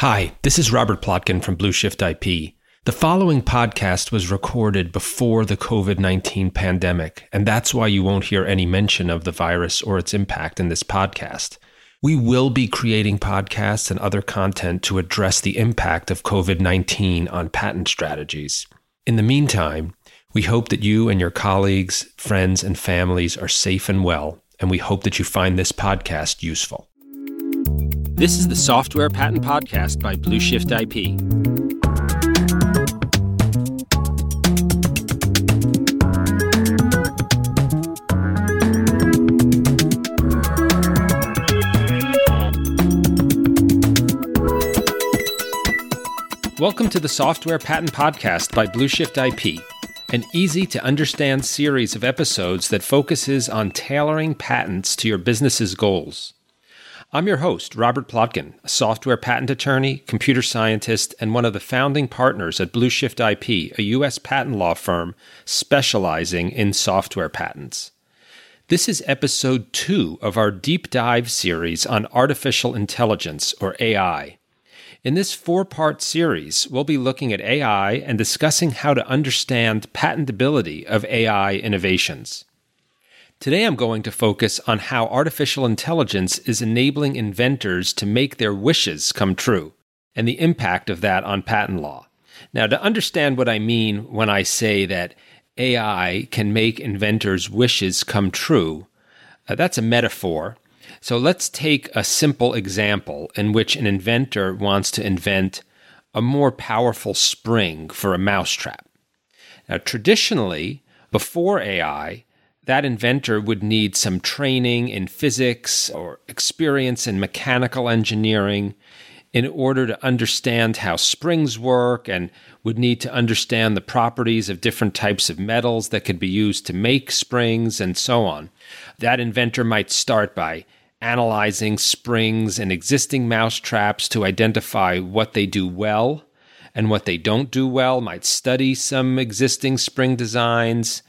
Hi, this is Robert Plotkin from Blueshift IP. The following podcast was recorded before the COVID 19 pandemic, and that's why you won't hear any mention of the virus or its impact in this podcast. We will be creating podcasts and other content to address the impact of COVID 19 on patent strategies. In the meantime, we hope that you and your colleagues, friends, and families are safe and well, and we hope that you find this podcast useful. This is the Software Patent Podcast by Blueshift IP. Welcome to the Software Patent Podcast by Blueshift IP, an easy to understand series of episodes that focuses on tailoring patents to your business's goals. I'm your host, Robert Plotkin, a software patent attorney, computer scientist, and one of the founding partners at Blueshift IP, a U.S. patent law firm specializing in software patents. This is episode two of our deep dive series on artificial intelligence, or AI. In this four part series, we'll be looking at AI and discussing how to understand patentability of AI innovations. Today I'm going to focus on how artificial intelligence is enabling inventors to make their wishes come true and the impact of that on patent law. Now, to understand what I mean when I say that AI can make inventors' wishes come true, uh, that's a metaphor. So let's take a simple example in which an inventor wants to invent a more powerful spring for a mousetrap. Now, traditionally, before AI, that inventor would need some training in physics or experience in mechanical engineering in order to understand how springs work and would need to understand the properties of different types of metals that could be used to make springs and so on. That inventor might start by analyzing springs and existing mousetraps to identify what they do well and what they don't do well, might study some existing spring designs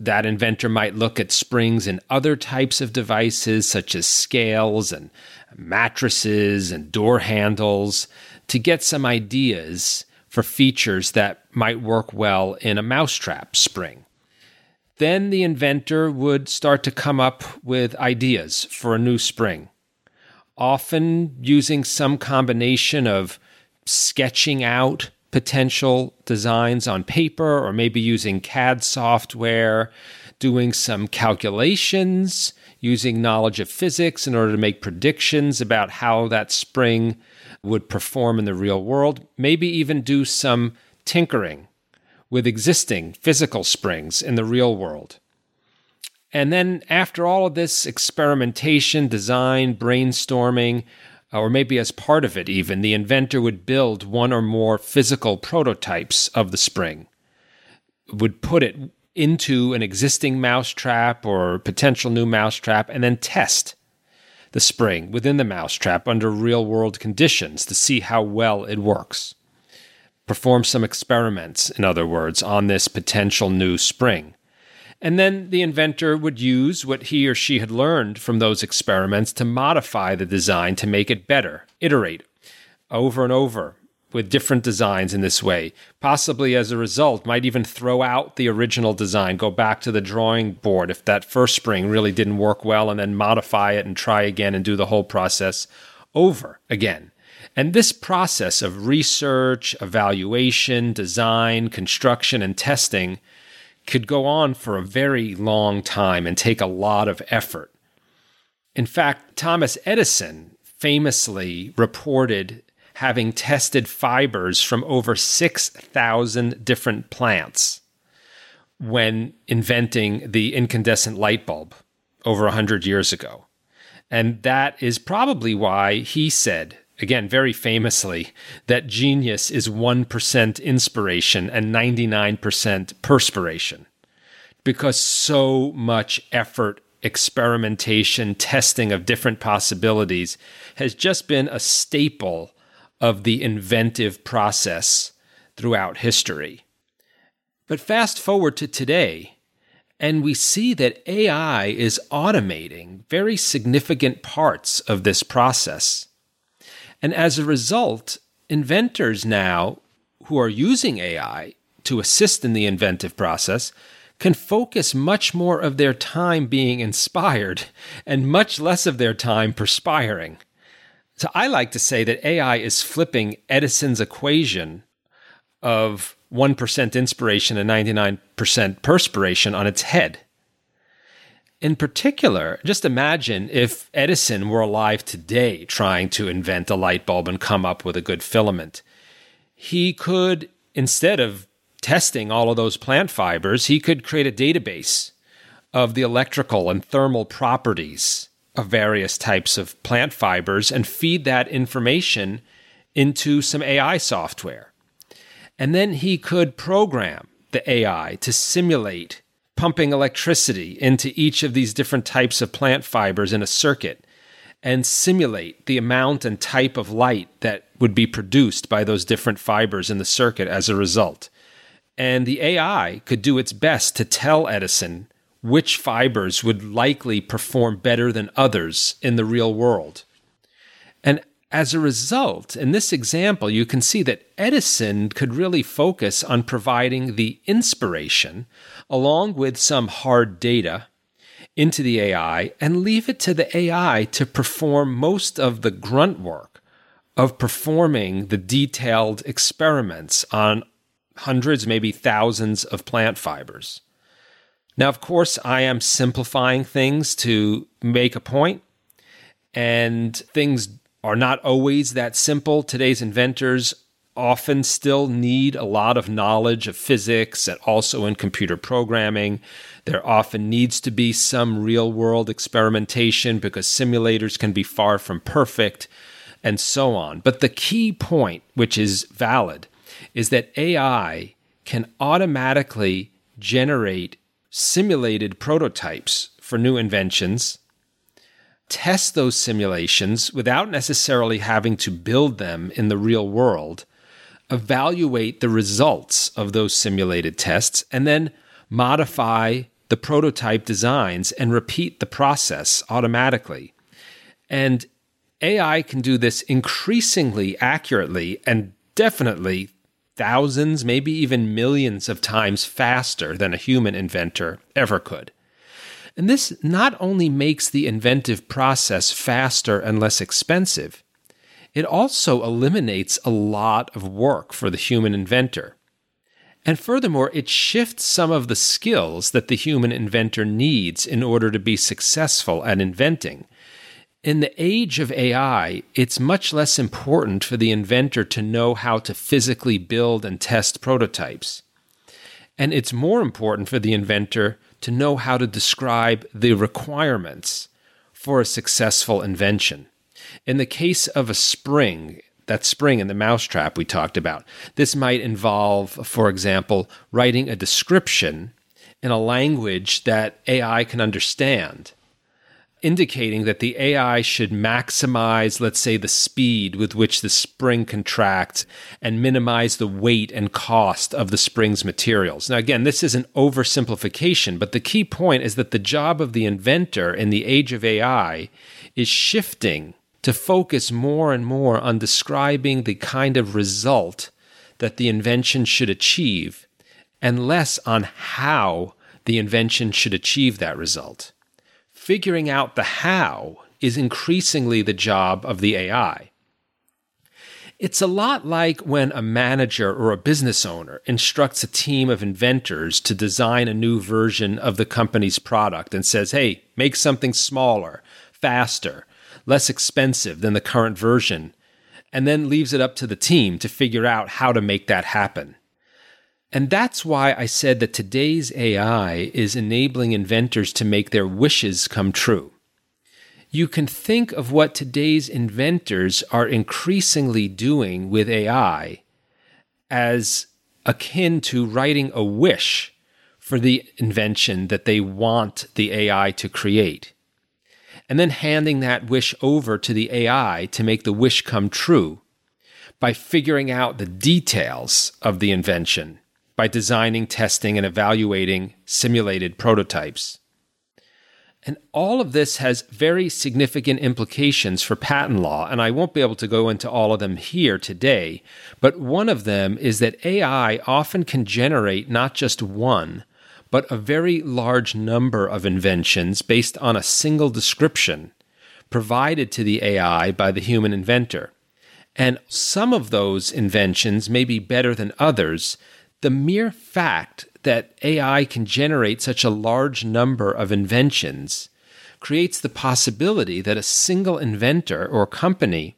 that inventor might look at springs in other types of devices, such as scales and mattresses and door handles, to get some ideas for features that might work well in a mousetrap spring. Then the inventor would start to come up with ideas for a new spring, often using some combination of sketching out potential designs on paper or maybe using CAD software, doing some calculations, using knowledge of physics in order to make predictions about how that spring would perform in the real world, maybe even do some tinkering with existing physical springs in the real world. And then, after all of this experimentation, design, brainstorming, Uh, or maybe as part of it, even, the inventor would build one or more physical prototypes of the spring, would put it into an existing mousetrap or potential new mousetrap, and then test the spring within the mousetrap under real world conditions to see how well it works. Perform some experiments, in other words, on this potential new spring. And then the inventor would use what he or she had learned from those experiments to modify the design to make it better, iterate over and over with different designs in this way. Possibly as a result, might even throw out the original design, go back to the drawing board if that first spring really didn't work well, and then modify it and try again and do the whole process over again. And this process of research, evaluation, design, construction, and testing could go on for a very long time and take a lot of effort. In fact, Thomas Edison famously reported having tested fibers from over 6,000 different plants when inventing the incandescent light bulb over 100 years ago. And that is probably why he said again, very famously, that genius is 1% inspiration and 99% perspiration. Because so much effort, experimentation, testing of different possibilities has just been a staple of the inventive process throughout history. But fast forward to today, and we see that AI is automating very significant parts of this process. And as a result, inventors now who are using AI to assist in the inventive process can focus much more of their time being inspired and much less of their time perspiring. So I like to say that AI is flipping Edison's equation of 1% inspiration and 99% perspiration on its head. In particular, just imagine if Edison were alive today trying to invent a light bulb and come up with a good filament. He could, instead of testing all of those plant fibers, he could create a database of the electrical and thermal properties of various types of plant fibers and feed that information into some AI software. And then he could program the AI to simulate pumping electricity into each of these different types of plant fibers in a circuit and simulate the amount and type of light that would be produced by those different fibers in the circuit as a result. And the AI could do its best to tell Edison which fibers would likely perform better than others in the real world. And as a result, in this example, you can see that Edison could really focus on providing the inspiration along with some hard data into the AI and leave it to the AI to perform most of the grunt work of performing the detailed experiments on hundreds, maybe thousands of plant fibers. Now, of course, I am simplifying things to make a point, and things are not always that simple. Today's inventors often still need a lot of knowledge of physics and also in computer programming. There often needs to be some real world experimentation because simulators can be far from perfect and so on. But the key point, which is valid, is that AI can automatically generate simulated prototypes for new inventions test those simulations without necessarily having to build them in the real world, evaluate the results of those simulated tests, and then modify the prototype designs and repeat the process automatically. And AI can do this increasingly accurately and definitely thousands, maybe even millions of times faster than a human inventor ever could. And this not only makes the inventive process faster and less expensive, it also eliminates a lot of work for the human inventor. And furthermore, it shifts some of the skills that the human inventor needs in order to be successful at inventing. In the age of AI, it's much less important for the inventor to know how to physically build and test prototypes. And it's more important for the inventor to know how to describe the requirements for a successful invention. In the case of a spring, that spring in the mousetrap we talked about, this might involve, for example, writing a description in a language that AI can understand indicating that the AI should maximize, let's say, the speed with which the spring contracts and minimize the weight and cost of the spring's materials. Now, again, this is an oversimplification, but the key point is that the job of the inventor in the age of AI is shifting to focus more and more on describing the kind of result that the invention should achieve and less on how the invention should achieve that result figuring out the how is increasingly the job of the AI. It's a lot like when a manager or a business owner instructs a team of inventors to design a new version of the company's product and says, hey, make something smaller, faster, less expensive than the current version, and then leaves it up to the team to figure out how to make that happen. And that's why I said that today's AI is enabling inventors to make their wishes come true. You can think of what today's inventors are increasingly doing with AI as akin to writing a wish for the invention that they want the AI to create, and then handing that wish over to the AI to make the wish come true by figuring out the details of the invention by designing, testing, and evaluating simulated prototypes. And all of this has very significant implications for patent law, and I won't be able to go into all of them here today. But one of them is that AI often can generate not just one, but a very large number of inventions based on a single description provided to the AI by the human inventor. And some of those inventions may be better than others. The mere fact that AI can generate such a large number of inventions creates the possibility that a single inventor or company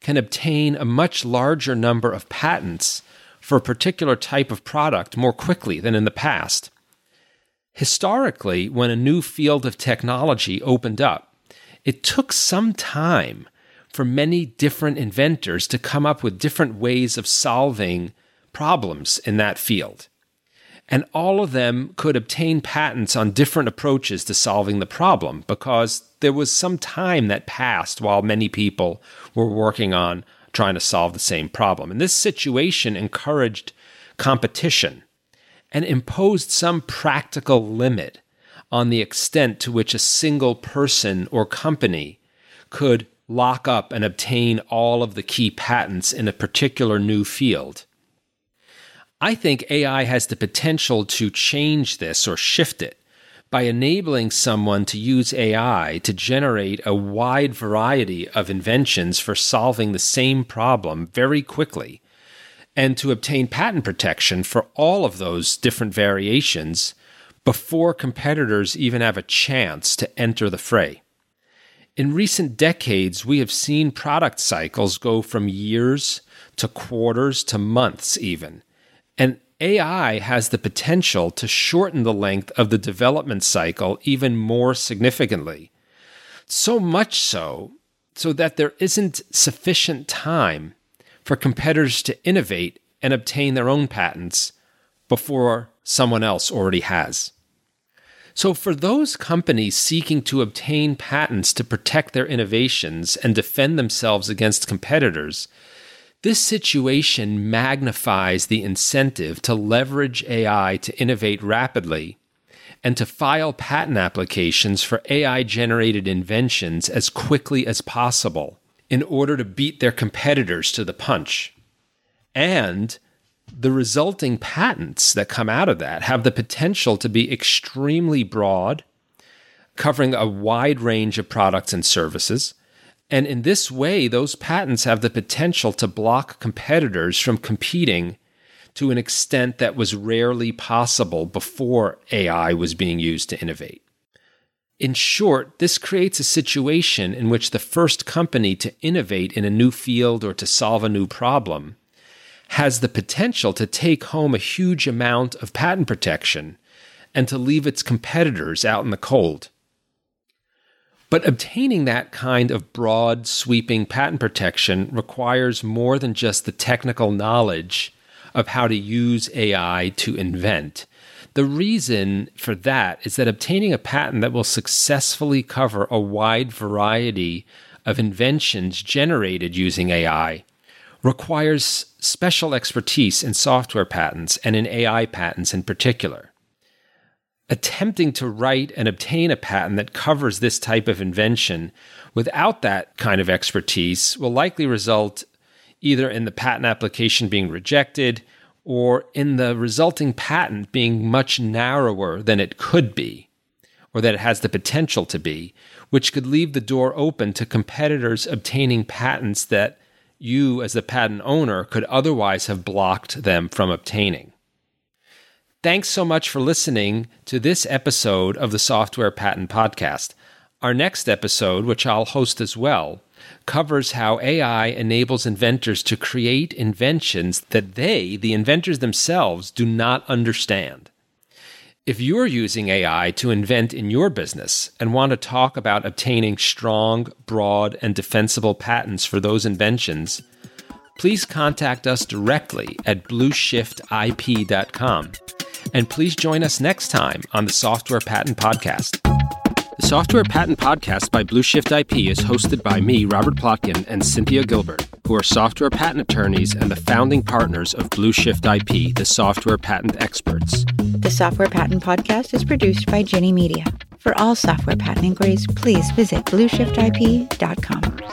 can obtain a much larger number of patents for a particular type of product more quickly than in the past. Historically, when a new field of technology opened up, it took some time for many different inventors to come up with different ways of solving problems in that field and all of them could obtain patents on different approaches to solving the problem because there was some time that passed while many people were working on trying to solve the same problem. And this situation encouraged competition and imposed some practical limit on the extent to which a single person or company could lock up and obtain all of the key patents in a particular new field. I think AI has the potential to change this or shift it by enabling someone to use AI to generate a wide variety of inventions for solving the same problem very quickly and to obtain patent protection for all of those different variations before competitors even have a chance to enter the fray. In recent decades, we have seen product cycles go from years to quarters to months, even. And AI has the potential to shorten the length of the development cycle even more significantly. So much so, so that there isn't sufficient time for competitors to innovate and obtain their own patents before someone else already has. So, for those companies seeking to obtain patents to protect their innovations and defend themselves against competitors, this situation magnifies the incentive to leverage AI to innovate rapidly and to file patent applications for AI generated inventions as quickly as possible in order to beat their competitors to the punch. And the resulting patents that come out of that have the potential to be extremely broad, covering a wide range of products and services and in this way, those patents have the potential to block competitors from competing to an extent that was rarely possible before AI was being used to innovate. In short, this creates a situation in which the first company to innovate in a new field or to solve a new problem has the potential to take home a huge amount of patent protection and to leave its competitors out in the cold. But obtaining that kind of broad, sweeping patent protection requires more than just the technical knowledge of how to use AI to invent. The reason for that is that obtaining a patent that will successfully cover a wide variety of inventions generated using AI requires special expertise in software patents and in AI patents in particular attempting to write and obtain a patent that covers this type of invention without that kind of expertise will likely result either in the patent application being rejected or in the resulting patent being much narrower than it could be or that it has the potential to be, which could leave the door open to competitors obtaining patents that you, as the patent owner, could otherwise have blocked them from obtaining. Thanks so much for listening to this episode of the Software Patent Podcast. Our next episode, which I'll host as well, covers how AI enables inventors to create inventions that they, the inventors themselves, do not understand. If you're using AI to invent in your business and want to talk about obtaining strong, broad, and defensible patents for those inventions, please contact us directly at blueshiftip.com. And please join us next time on the Software Patent Podcast. The Software Patent Podcast by Blueshift IP is hosted by me, Robert Plotkin, and Cynthia Gilbert, who are software patent attorneys and the founding partners of Blueshift IP, the software patent experts. The Software Patent Podcast is produced by Ginny Media. For all software patent inquiries, please visit blueshiftip.com.